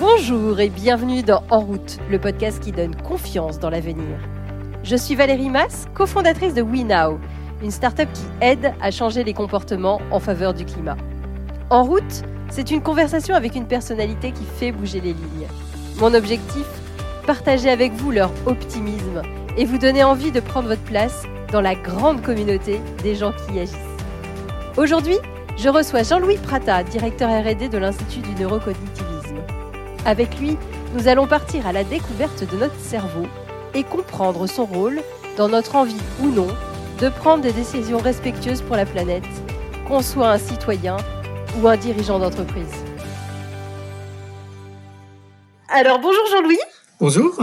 Bonjour et bienvenue dans En route, le podcast qui donne confiance dans l'avenir. Je suis Valérie Mass, cofondatrice de WeNow, une start-up qui aide à changer les comportements en faveur du climat. En route, c'est une conversation avec une personnalité qui fait bouger les lignes. Mon objectif Partager avec vous leur optimisme et vous donner envie de prendre votre place dans la grande communauté des gens qui agissent. Aujourd'hui, je reçois Jean-Louis Prata, directeur RD de l'Institut du neurocognitivisme. Avec lui, nous allons partir à la découverte de notre cerveau et comprendre son rôle dans notre envie ou non de prendre des décisions respectueuses pour la planète, qu'on soit un citoyen ou un dirigeant d'entreprise. Alors bonjour Jean-Louis. Bonjour.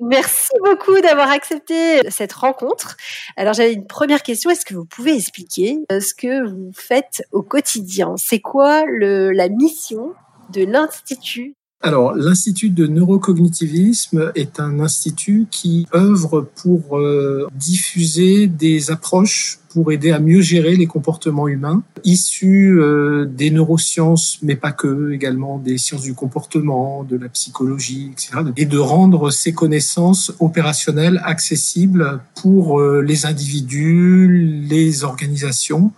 Merci beaucoup d'avoir accepté cette rencontre. Alors j'avais une première question. Est-ce que vous pouvez expliquer euh, ce que vous faites au quotidien? C'est quoi le, la mission de l'Institut alors, l'Institut de neurocognitivisme est un institut qui œuvre pour euh, diffuser des approches pour aider à mieux gérer les comportements humains, issus euh, des neurosciences, mais pas que, également des sciences du comportement, de la psychologie, etc., et de rendre ces connaissances opérationnelles accessibles pour euh, les individus, les organisations,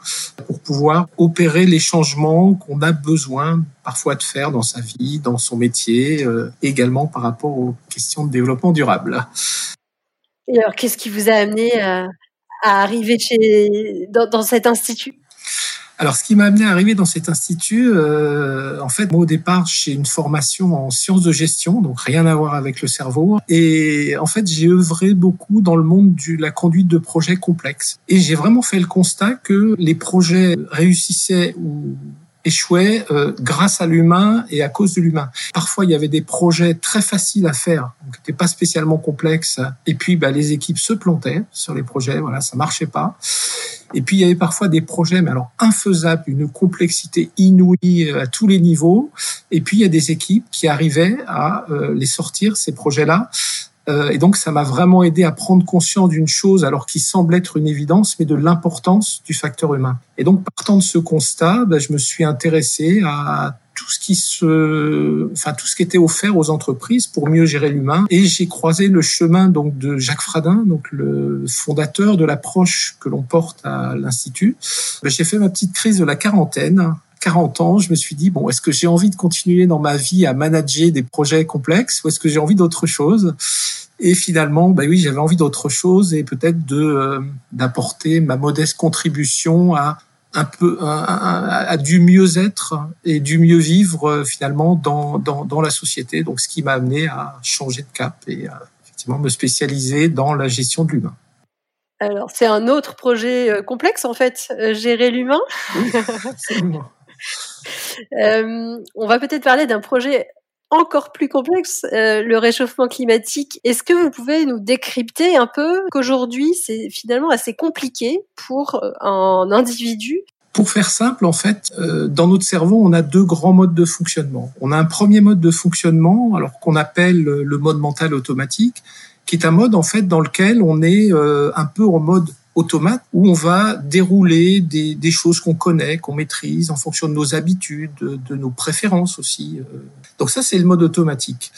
pour pouvoir opérer les changements qu'on a besoin parfois de faire dans sa vie, dans son métier, euh, également par rapport aux questions de développement durable. Et alors, qu'est-ce qui vous a amené à, à arriver chez, dans, dans cet institut? Alors, ce qui m'a amené à arriver dans cet institut, euh, en fait, moi au départ, j'ai une formation en sciences de gestion, donc rien à voir avec le cerveau. Et en fait, j'ai œuvré beaucoup dans le monde de la conduite de projets complexes. Et j'ai vraiment fait le constat que les projets réussissaient ou échouait euh, grâce à l'humain et à cause de l'humain. Parfois, il y avait des projets très faciles à faire, qui n'étaient pas spécialement complexes, et puis bah, les équipes se plantaient sur les projets, voilà, ça marchait pas. Et puis il y avait parfois des projets, mais alors infaisables, une complexité inouïe à tous les niveaux. Et puis il y a des équipes qui arrivaient à euh, les sortir ces projets-là euh, et donc, ça m'a vraiment aidé à prendre conscience d'une chose, alors qui semble être une évidence, mais de l'importance du facteur humain. Et donc, partant de ce constat, ben, je me suis intéressé à tout ce qui se, enfin tout ce qui était offert aux entreprises pour mieux gérer l'humain. Et j'ai croisé le chemin donc de Jacques Fradin, donc le fondateur de l'approche que l'on porte à l'institut. Ben, j'ai fait ma petite crise de la quarantaine 40 ans, je me suis dit, bon, est-ce que j'ai envie de continuer dans ma vie à manager des projets complexes ou est-ce que j'ai envie d'autre chose? Et finalement, bah oui, j'avais envie d'autre chose et peut-être de euh, d'apporter ma modeste contribution à un peu à, du mieux-être et du mieux vivre euh, finalement dans, dans, dans la société. Donc, ce qui m'a amené à changer de cap et à, effectivement me spécialiser dans la gestion de l'humain. Alors, c'est un autre projet euh, complexe en fait, gérer l'humain. Oui, absolument. Euh, on va peut-être parler d'un projet encore plus complexe, euh, le réchauffement climatique. Est-ce que vous pouvez nous décrypter un peu qu'aujourd'hui, c'est finalement assez compliqué pour euh, un individu? Pour faire simple, en fait, dans notre cerveau, on a deux grands modes de fonctionnement. On a un premier mode de fonctionnement, alors qu'on appelle le mode mental automatique, qui est un mode en fait dans lequel on est un peu en mode automate où on va dérouler des, des choses qu'on connaît, qu'on maîtrise en fonction de nos habitudes, de, nos préférences aussi. Euh. Donc ça, c'est le mode automatique.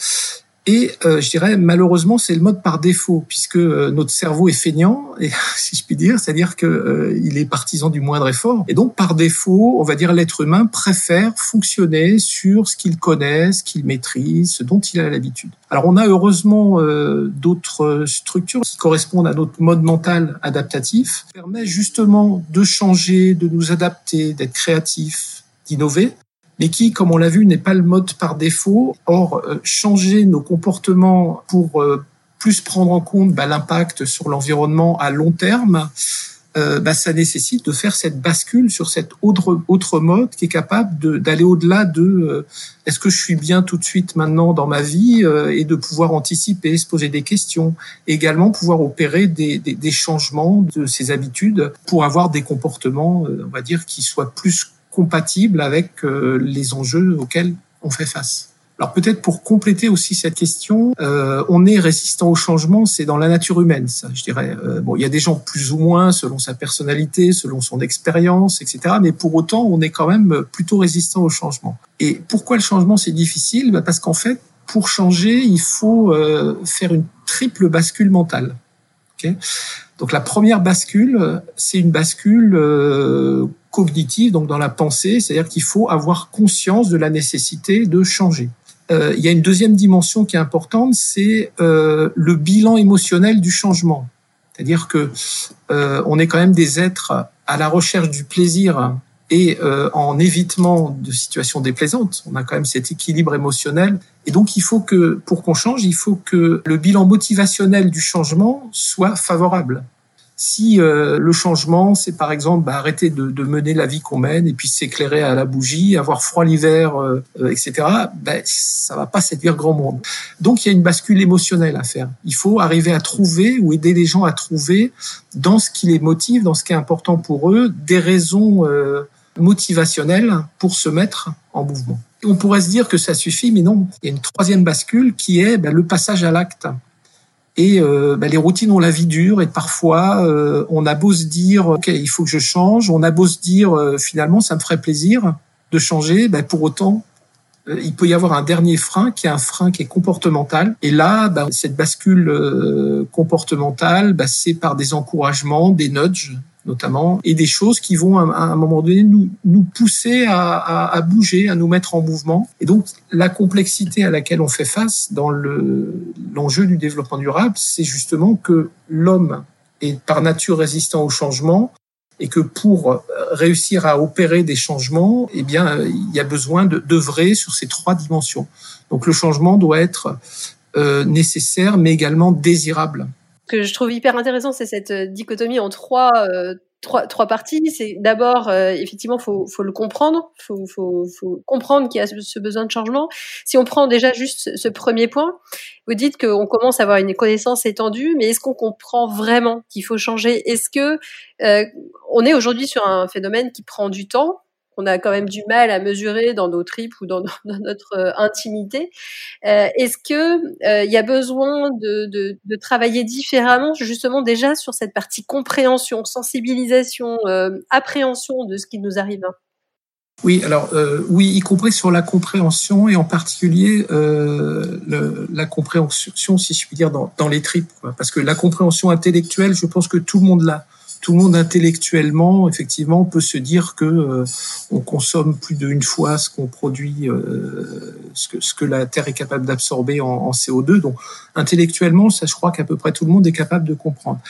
Et euh, je dirais malheureusement c'est le mode par défaut puisque euh, notre cerveau est feignant et si je puis dire, c'est-à-dire que euh, il est partisan du moindre effort et donc par défaut, on va dire l'être humain préfère fonctionner sur ce qu'il connaît, ce qu'il maîtrise, ce dont il a l'habitude. Alors on a heureusement d'autres structures qui correspondent à notre mode mental adaptatif, qui permet justement de changer, de nous adapter, d'être créatif, d'innover mais qui, comme on l'a vu, n'est pas le mode par défaut. Or, euh, changer nos comportements pour euh, plus prendre en compte bah, l'impact sur l'environnement à long terme, euh, bah, ça nécessite de faire cette bascule sur cet autre, autre mode qui est capable d'aller au-delà de est-ce que je suis bien tout de suite maintenant dans ma vie et de pouvoir anticiper, se poser des questions, également pouvoir opérer des, des, des changements de ses habitudes pour avoir des comportements, on va dire, qui soient plus compatible avec euh, les enjeux auxquels on fait face. Alors peut-être pour compléter aussi cette question, euh, on est résistant au changement, c'est dans la nature humaine, ça, je dirais. Euh, bon, il y a des gens plus ou moins selon sa personnalité, selon son expérience, etc. Mais pour autant, on est quand même plutôt résistant au changement. Et pourquoi le changement c'est difficile? Bah Parce qu'en fait, pour changer, il faut euh, faire une triple bascule mentale. Okay donc la première bascule, c'est une bascule euh, cognitive, donc dans la pensée, c'est-à-dire qu'il faut avoir conscience de la nécessité de changer. Euh, il y a une deuxième dimension qui est importante, c'est euh, le bilan émotionnel du changement. C'est-à-dire que euh, on est quand même des êtres à la recherche du plaisir et euh, en évitement de situations déplaisantes. On a quand même cet équilibre émotionnel. Et donc, il faut que, pour qu'on change, il faut que le bilan motivationnel du changement soit favorable. Si euh, le changement, c'est par exemple bah, arrêter de, de, mener la vie qu'on mène et puis s'éclairer à la bougie, avoir froid l'hiver, euh, euh etc., bah, ça va pas séduire grand monde. Donc il y a une bascule émotionnelle à faire. Il faut arriver à trouver ou aider les gens à trouver dans ce qui les motive, dans ce qui est important pour eux, des raisons euh, motivationnelles pour se mettre en mouvement. On pourrait se dire que ça suffit, mais non. Il y a une troisième bascule qui est bah, le passage à l'acte. Et euh, bah, les routines ont la vie dure et parfois euh, on a beau se dire ok il faut que je change, on a beau se dire euh, finalement ça me ferait plaisir de changer, bah, pour autant euh, il peut y avoir un dernier frein qui est un frein qui est comportemental. Et là, bah, cette bascule euh, comportementale, c'est par des encouragements, des nudges, notamment, et des choses qui vont à, un moment donné nous, nous pousser à, à, à, bouger, à nous mettre en mouvement. Et donc la complexité à laquelle on fait face dans l'enjeu du développement durable, c'est justement que l'homme est par nature résistant au changement et que pour réussir à opérer des changements, eh bien, il y a besoin d'œuvrer sur ces trois dimensions. Donc le changement doit être euh, nécessaire, mais également désirable que je trouve hyper intéressant, c'est cette euh, dichotomie en trois, euh, trois, trois parties. C'est d'abord, euh, effectivement, faut, faut le comprendre, faut, faut, faut comprendre qu'il y a ce besoin de changement. Si on prend déjà juste ce premier point, vous dites qu'on commence à avoir une connaissance étendue, mais est-ce qu'on comprend vraiment qu'il faut changer? Est-ce que euh, on est aujourd'hui sur un phénomène qui prend du temps? Qu'on a quand même du mal à mesurer dans nos tripes ou dans, notre euh, intimité. Euh, Est-ce que euh, il y a besoin de, travailler différemment, justement déjà sur cette partie compréhension, sensibilisation, euh, appréhension de ce qui nous arrive? Oui, alors oui, y compris sur la compréhension et en particulier la compréhension, si je puis dire, dans, les tripes, parce que la compréhension intellectuelle, je pense que tout le monde l'a tout le monde intellectuellement, effectivement, peut se dire que euh, on consomme plus d'une fois ce qu'on produit, euh, ce, que, ce que la Terre est capable d'absorber en, en, CO2. Donc, intellectuellement, ça, je crois qu'à peu près tout le monde est capable de comprendre.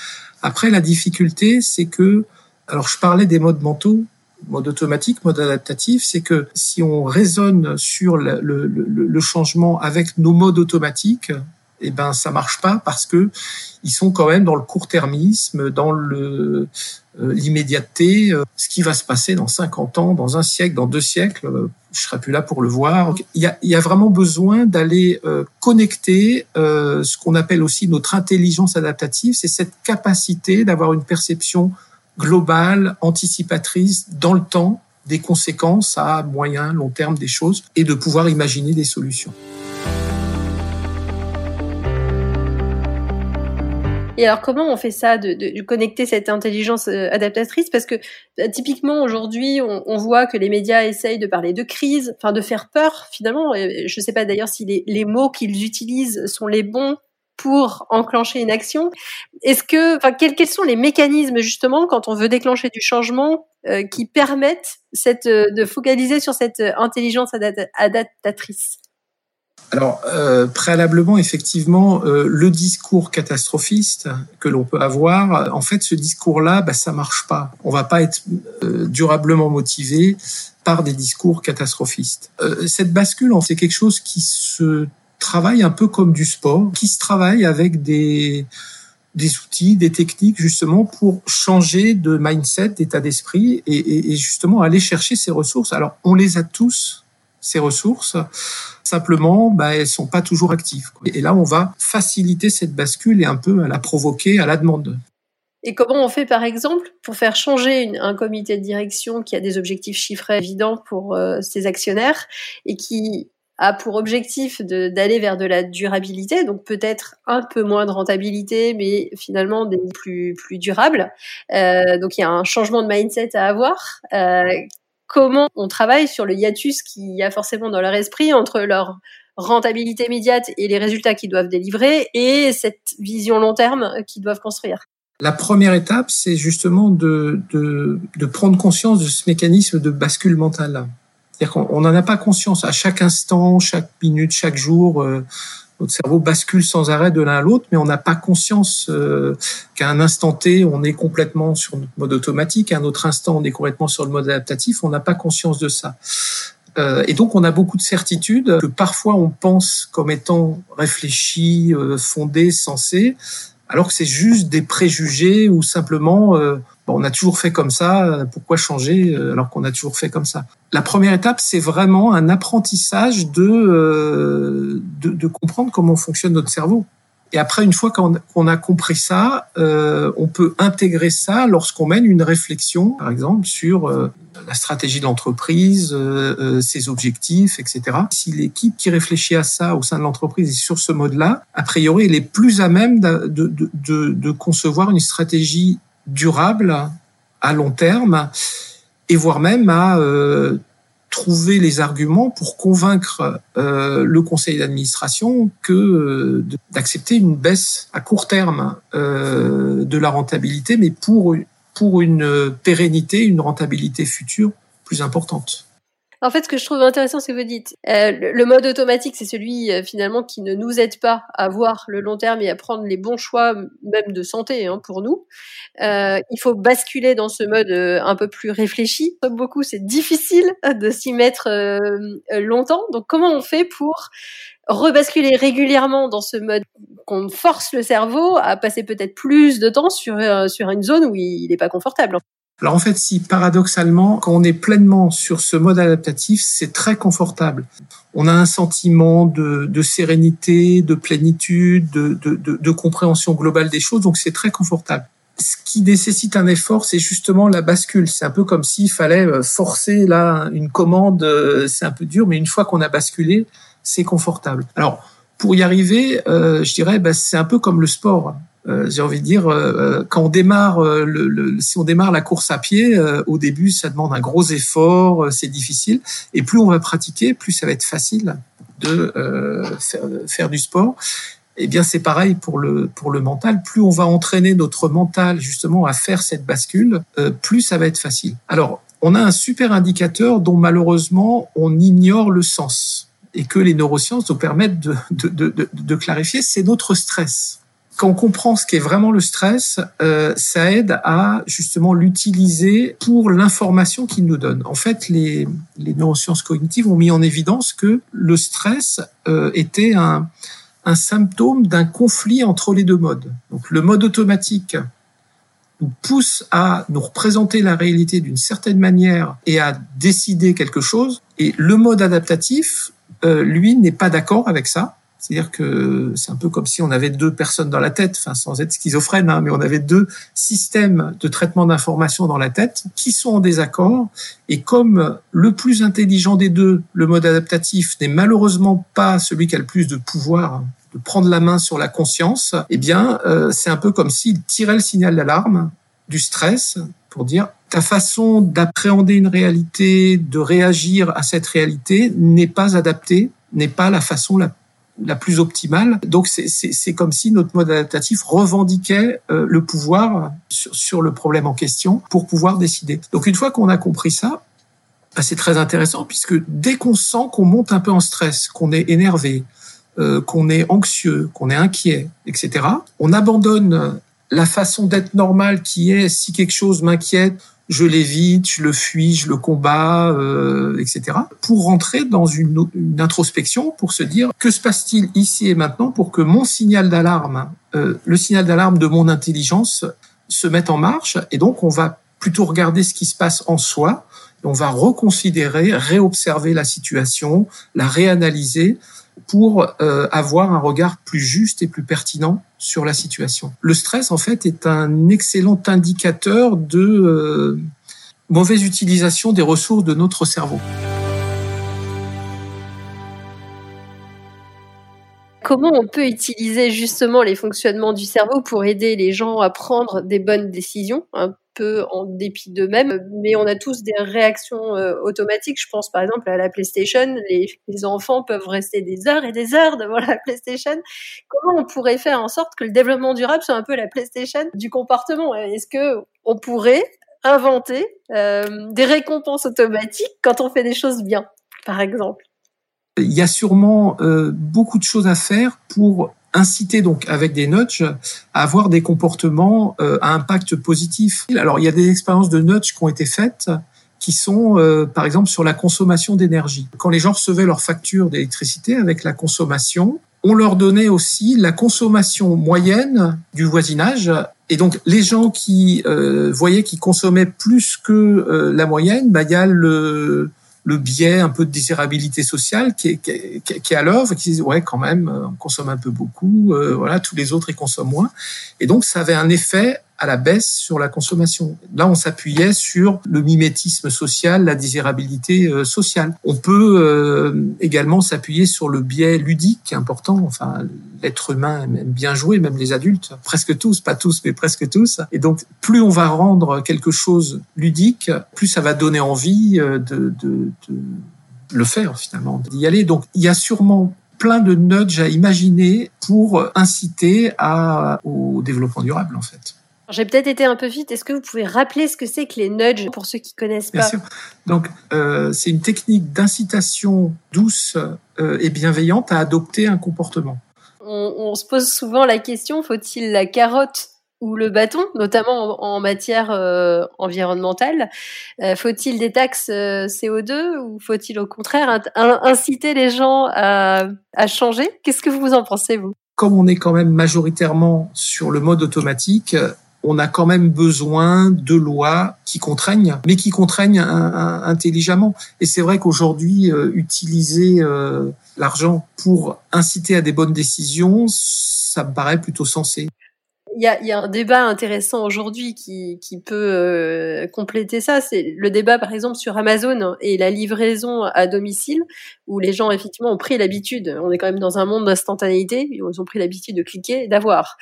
Après, la difficulté, c'est que, alors, je parlais des modes mentaux, mode automatique, mode adaptatif, c'est que si on raisonne sur le, le, le, changement avec nos modes automatiques, eh ben ça marche pas parce que ils sont quand même dans le court-termisme, dans euh, l'immédiateté. Euh, ce qui va se passer dans 50 ans, dans un siècle, dans deux siècles, euh, je serai plus là pour le voir. Il y a, il y a vraiment besoin d'aller connecter ce qu'on appelle aussi notre intelligence adaptative. C'est cette capacité d'avoir une perception globale, anticipatrice dans le temps des conséquences à moyen, long terme des choses et de pouvoir imaginer des solutions. Et alors, comment on fait ça, de, de, connecter cette intelligence euh, adaptatrice? Parce que euh, typiquement aujourd'hui, on, on, voit que les médias essayent de parler de crise, enfin de faire peur finalement. Je ne sais pas d'ailleurs si les, les mots qu'ils utilisent sont les bons pour enclencher une action. Est-ce que, enfin, quels, sont les mécanismes justement quand on veut déclencher du changement euh, qui permettent cette, de focaliser sur cette intelligence adaptatrice? Alors, euh, préalablement, effectivement, euh, le discours catastrophiste que l'on peut avoir, en fait, ce discours-là, bah, ça marche pas. On va pas être euh, durablement motivé par des discours catastrophistes. Euh, cette bascule, c'est quelque chose qui se travaille un peu comme du sport, qui se travaille avec des des outils, des techniques justement pour changer de mindset, d'état d'esprit et, et, et justement aller chercher ces ressources. Alors, on les a tous ces ressources. Simplement, bah, elles sont pas toujours actives. Et là, on va faciliter cette bascule et un peu la provoquer à la demande. Et comment on fait, par exemple, pour faire changer un comité de direction qui a des objectifs chiffrés évidents pour euh, ses actionnaires et qui a pour objectif d'aller vers de la durabilité, donc peut-être un peu moins de rentabilité, mais finalement des plus plus durables. Euh, donc il y a un changement de mindset à avoir. Euh, comment on travaille sur le hiatus qu'il y a forcément dans leur esprit entre leur rentabilité immédiate et les résultats qu'ils doivent délivrer et cette vision long terme qu'ils doivent construire. La première étape, c'est justement de, prendre conscience de ce mécanisme de bascule mentale. C'est-à-dire qu'on n'en a pas conscience à chaque instant, chaque minute, chaque jour. Euh, notre cerveau bascule sans arrêt de l'un à l'autre, mais on n'a pas conscience euh, qu'à un instant T, on est complètement sur notre mode automatique, à un autre instant, on est complètement sur le mode adaptatif. On n'a pas conscience de ça. Euh, et donc, on a beaucoup de certitudes que parfois on pense comme étant réfléchies, euh, fondées, sensées, alors que c'est juste des préjugés ou simplement euh, bon, on a toujours fait comme ça, pourquoi changer alors qu'on a toujours fait comme ça? La première étape, c'est vraiment un apprentissage de, de, de comprendre comment fonctionne notre cerveau. Et après, une fois qu'on a compris ça, euh, on peut intégrer ça lorsqu'on mène une réflexion, par exemple, sur euh, la stratégie de l'entreprise, euh, ses objectifs, etc. Si l'équipe qui réfléchit à ça au sein de l'entreprise est sur ce mode-là, a priori, elle est plus à même de, de, de, de concevoir une stratégie durable à long terme et voire même à trouver les arguments pour convaincre euh, le conseil d'administration euh, d'accepter une baisse à court terme euh, de la rentabilité, mais pour pour une pérennité, une rentabilité future plus importante. En fait, ce que je trouve intéressant, c'est que vous dites, euh, le, mode automatique, c'est celui euh, finalement qui ne nous aide pas à voir le long terme et à prendre les bons choix, même de santé, hein, pour nous. Euh, il faut basculer dans ce mode euh, un peu plus réfléchi. Comme beaucoup, c'est difficile de s'y mettre longtemps. Donc, comment on fait pour rebasculer régulièrement dans ce mode qu'on force le cerveau à passer peut-être plus de temps sur, sur une zone où il n'est pas confortable alors en fait, si paradoxalement, quand on est pleinement sur ce mode adaptatif, c'est très confortable. On a un sentiment de, de sérénité, de plénitude, de, de, de, compréhension globale des choses, donc c'est très confortable. Ce qui nécessite un effort, c'est justement la bascule. C'est un peu comme s'il fallait euh, forcer là une commande. Euh, c'est un peu dur, mais une fois qu'on a basculé, c'est confortable. Alors pour y arriver, euh, je dirais, bah, c'est un peu comme le sport. Euh, j'ai envie de dire, euh, euh, quand on démarre, le, si on démarre la course à pied, au début, ça demande un gros effort, c'est difficile. Et plus on va pratiquer, plus ça va être facile de faire, faire, du sport. Eh bien, c'est pareil pour le pour le mental. Plus on va entraîner notre mental justement à faire cette bascule, plus ça va être facile. Alors, on a un super indicateur dont malheureusement on ignore le sens et que les neurosciences nous permettent de, de, de, de clarifier, c'est notre stress quand on comprend ce qu'est vraiment le stress, euh, ça aide à justement l'utiliser pour l'information qu'il nous donne. En fait, les, les, neurosciences cognitives ont mis en évidence que le stress euh, était un, un symptôme d'un conflit entre les deux modes. Donc le mode automatique nous pousse à nous représenter la réalité d'une certaine manière et à décider quelque chose, et le mode adaptatif, euh, lui, n'est pas d'accord avec ça c'est-à-dire que c'est un peu comme si on avait deux personnes dans la tête, enfin sans être schizophrène, hein, mais on avait deux systèmes de traitement d'information dans la tête qui sont en désaccord. Et comme le plus intelligent des deux, le mode adaptatif, n'est malheureusement pas celui qui a le plus de pouvoir de prendre la main sur la conscience, eh bien euh, c'est un peu comme s'il tirait le signal d'alarme du stress pour dire ta façon d'appréhender une réalité, de réagir à cette réalité n'est pas adaptée, n'est pas la façon la la plus optimale. Donc c'est comme si notre mode adaptatif revendiquait euh, le pouvoir sur, sur, le problème en question pour pouvoir décider. Donc une fois qu'on a compris ça, bah, c'est très intéressant puisque dès qu'on sent qu'on monte un peu en stress, qu'on est énervé, euh, qu'on est anxieux, qu'on est inquiet, etc., on abandonne la façon d'être normale qui est si quelque chose m'inquiète, je l'évite, je le fuis, je le combats, euh, etc. Pour rentrer dans une, introspection, pour se dire que se passe-t-il ici et maintenant pour que mon signal d'alarme, euh, le signal d'alarme de mon intelligence, se mette en marche. Et donc, on va plutôt regarder ce qui se passe en soi. on va reconsidérer, réobserver la situation, la réanalyser pour euh, avoir un regard plus juste et plus pertinent sur la situation. Le stress, en fait, est un excellent indicateur de euh, mauvaise utilisation des ressources de notre cerveau. comment on peut utiliser justement les fonctionnements du cerveau pour aider les gens à prendre des bonnes décisions, un peu en dépit d'eux-mêmes, mais on a tous des réactions euh, automatiques. Je pense par exemple à la PlayStation. Les, enfants peuvent rester des heures et des heures devant la PlayStation. Comment on pourrait faire en sorte que le développement durable soit un peu la PlayStation du comportement? Est-ce que on pourrait inventer euh, des récompenses automatiques quand on fait des choses bien, par exemple? Il y a sûrement euh, beaucoup de choses à faire pour inciter donc avec des nudges à avoir des comportements euh, à impact positif. Alors il y a des expériences de nudge qui ont été faites qui sont euh, par exemple sur la consommation d'énergie. Quand les gens recevaient leur facture d'électricité avec la consommation, on leur donnait aussi la consommation moyenne du voisinage. Et donc les gens qui euh, voyaient qu'ils consommaient plus que la moyenne, bah, il y a le le biais un peu de désirabilité sociale qui est, qui est, qui est à l'œuvre, qui disent ouais quand même euh, on consomme un peu beaucoup, euh, voilà tous les autres ils consomment moins, et donc ça avait un effet à la baisse sur la consommation. Là, on s'appuyait sur le mimétisme social, la désirabilité euh, sociale. On peut euh, également s'appuyer sur le biais ludique important. Enfin, l'être humain aime bien jouer, même les adultes, presque tous, pas tous, mais presque tous. Et donc, plus on va rendre quelque chose ludique, plus ça va donner envie euh, de, le faire finalement, d'y aller. Donc, il y a sûrement plein de nudges à imaginer pour inciter au développement durable en fait. J'ai peut-être été un peu vite. Est-ce que vous pouvez rappeler ce que c'est que les nudges pour ceux qui connaissent pas Bien sûr. Donc, euh, c'est une technique d'incitation douce euh, et bienveillante à adopter un comportement. On, on se pose souvent la question faut-il la carotte ou le bâton, notamment en, matière euh, environnementale? Euh, Faut-il des taxes euh, CO2 ou faut-il au contraire inciter les gens à, à changer? Qu'est-ce que vous en pensez, vous? Comme on est quand même majoritairement sur le mode automatique, on a quand même besoin de lois qui contraignent, mais qui contraignent intelligemment. Et c'est vrai qu'aujourd'hui, euh, utiliser euh, l'argent pour inciter à des bonnes décisions, ça me paraît plutôt sensé. Il y a, un débat intéressant aujourd'hui qui, peut euh, compléter ça. C'est le débat, par exemple, sur Amazon et la livraison à domicile, où les gens, effectivement, ont pris l'habitude. On est quand même dans un monde d'instantanéité. Ils ont pris l'habitude de cliquer, d'avoir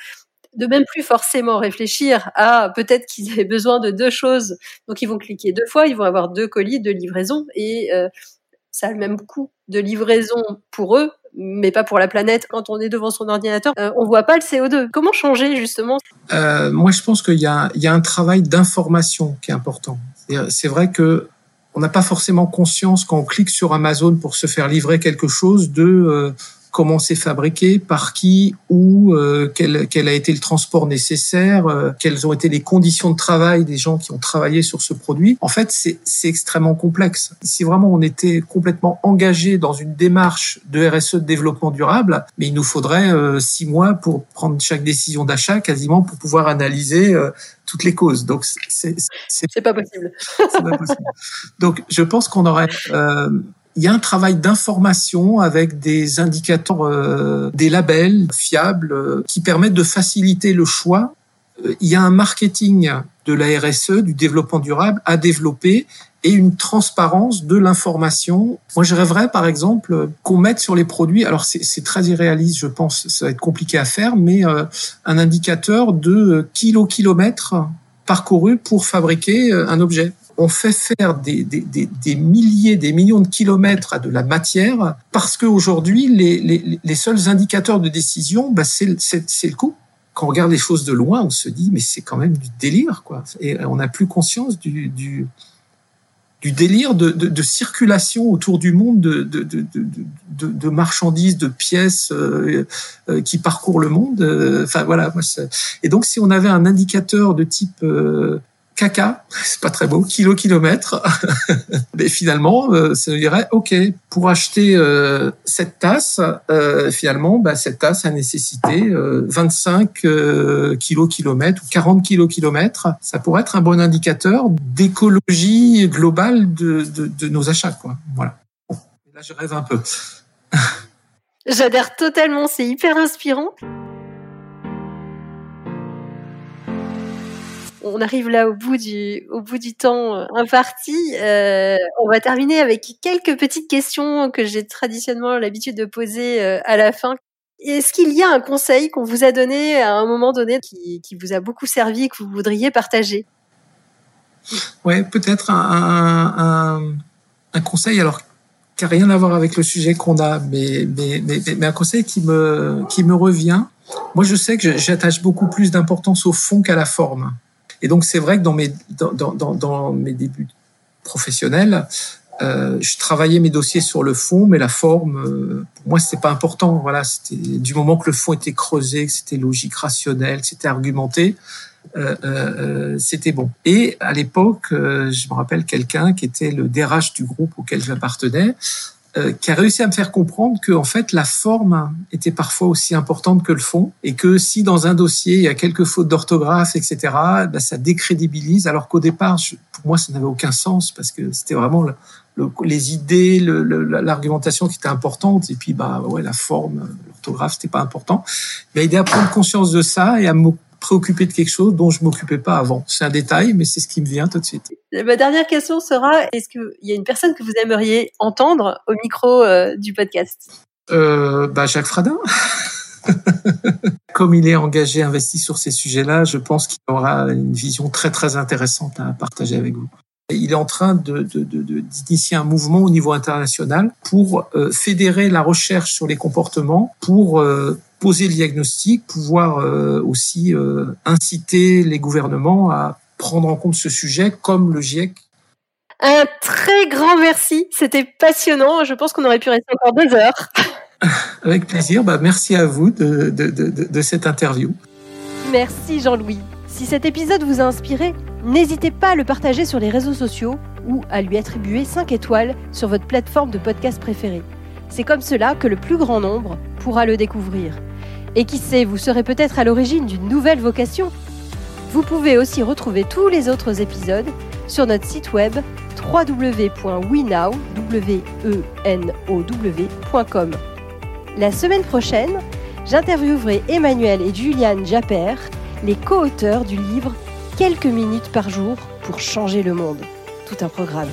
de même plus forcément réfléchir à peut-être qu'ils avaient besoin de deux choses, donc ils vont cliquer deux fois, ils vont avoir deux colis de livraison et euh, ça a le même coût de livraison pour eux, mais pas pour la planète. Quand on est devant son ordinateur, euh, on voit pas le CO2. Comment changer justement? Euh, Moi, je pense qu'il y, y, a un travail d'information qui est important. C'est vrai que on n'a pas forcément conscience quand on clique sur Amazon pour se faire livrer quelque chose de comment c'est fabriqué, par qui, où, euh, quel, quel, a été le transport nécessaire, euh, quelles ont été les conditions de travail des gens qui ont travaillé sur ce produit. En fait, c'est extrêmement complexe. Si vraiment on était complètement engagé dans une démarche de RSE de développement durable, mais il nous faudrait euh, six mois pour prendre chaque décision d'achat, quasiment pour pouvoir analyser euh, toutes les causes. Donc c'est pas possible. pas possible. Donc je pense qu'on aurait euh, il y a un travail d'information avec des indicateurs, euh, des labels fiables euh, qui permettent de faciliter le choix. Euh, il y a un marketing de la RSE, du développement durable, à développer et une transparence de l'information. Moi, je rêverais, par exemple, qu'on mette sur les produits, alors c'est très irréaliste, je pense, ça va être compliqué à faire, mais un indicateur de kilo-kilomètres parcourus pour fabriquer un objet on fait faire des, milliers, des millions de kilomètres à de la matière parce qu'aujourd'hui, les, les, seuls indicateurs de décision, bah, c'est le coût. Quand on regarde les choses de loin, on se dit, mais c'est quand même du délire, quoi. Et on n'a plus conscience du, du, délire de, circulation autour du monde de, de, marchandises, de pièces euh, euh, qui parcourent le monde. Euh, enfin voilà. Et donc si on avait un indicateur de type caca, c'est pas très beau, kilo kilomètre. Mais finalement, euh, ça dirait ok pour acheter euh, cette tasse. Euh, finalement, bah, cette tasse a nécessité 25 kilo kilomètres ou 40 kilo kilomètres. Ça pourrait être un bon indicateur d'écologie globale de, de, de, nos achats, quoi. Voilà. Là, je rêve un peu. J'adhère totalement. C'est hyper inspirant. On arrive là au bout du, au bout du temps euh, imparti. Euh, on va terminer avec quelques petites questions que j'ai traditionnellement l'habitude de poser euh, à la fin. Est-ce qu'il y a un conseil qu'on vous a donné à un moment donné qui, qui vous a beaucoup servi et que vous voudriez partager? Ouais, peut-être un, un, conseil alors qui n'a rien à voir avec le sujet qu'on a, mais, mais, mais, mais, un conseil qui me, qui me revient. Moi, je sais que j'attache beaucoup plus d'importance au fond qu'à la forme. Et donc, c'est vrai que dans mes, dans, mes débuts professionnels, euh, je travaillais mes dossiers sur le fond, mais la forme, euh, pour moi, c'était pas important. Voilà, c'était du moment que le fond était creusé, que c'était logique, rationnel, que c'était argumenté, euh, c'était bon. Et à l'époque, je me rappelle quelqu'un qui était le DRH du groupe auquel j'appartenais, qui a réussi à me faire comprendre que en fait la forme était parfois aussi importante que le fond et que si dans un dossier il y a quelques fautes d'orthographe etc ben, ça décrédibilise alors qu'au départ pour moi ça n'avait aucun sens parce que c'était vraiment les idées, l'argumentation qui était importante, et puis bah ouais la forme, l'orthographe c'était pas important. Il m'a aidé à prendre conscience de ça et à me préoccuper de quelque chose dont je m'occupais pas avant. C'est un détail, mais c'est ce qui me vient tout de suite. Ma dernière question sera est-ce qu'il y a une personne que vous aimeriez entendre au micro euh, du podcast? Euh, bah Jacques Fradin. Comme il est engagé, investi sur ces sujets-là, je pense qu'il aura une vision très très intéressante à partager avec vous. Il est en train d'initier un mouvement au niveau international pour euh, fédérer la recherche sur les comportements, pour euh, poser le diagnostic, pouvoir aussi inciter les gouvernements à prendre en compte ce sujet comme le GIEC. Un très grand merci, c'était passionnant. Je pense qu'on aurait pu rester encore deux heures. Avec plaisir. Bah, merci à vous de, de cette interview. Merci Jean-Louis. Si cet épisode vous a inspiré, n'hésitez pas à le partager sur les réseaux sociaux ou à lui attribuer 5 étoiles sur votre plateforme de podcast préférée. C'est comme cela que le plus grand nombre pourra le découvrir. Et qui sait, vous serez peut-être à l'origine d'une nouvelle vocation. Vous pouvez aussi retrouver tous les autres épisodes sur notre site web www.wenow.com. La semaine prochaine, j'interviewerai Emmanuel et Juliane Japper les co-auteurs du livre Quelques minutes par jour pour changer le monde. Tout un programme.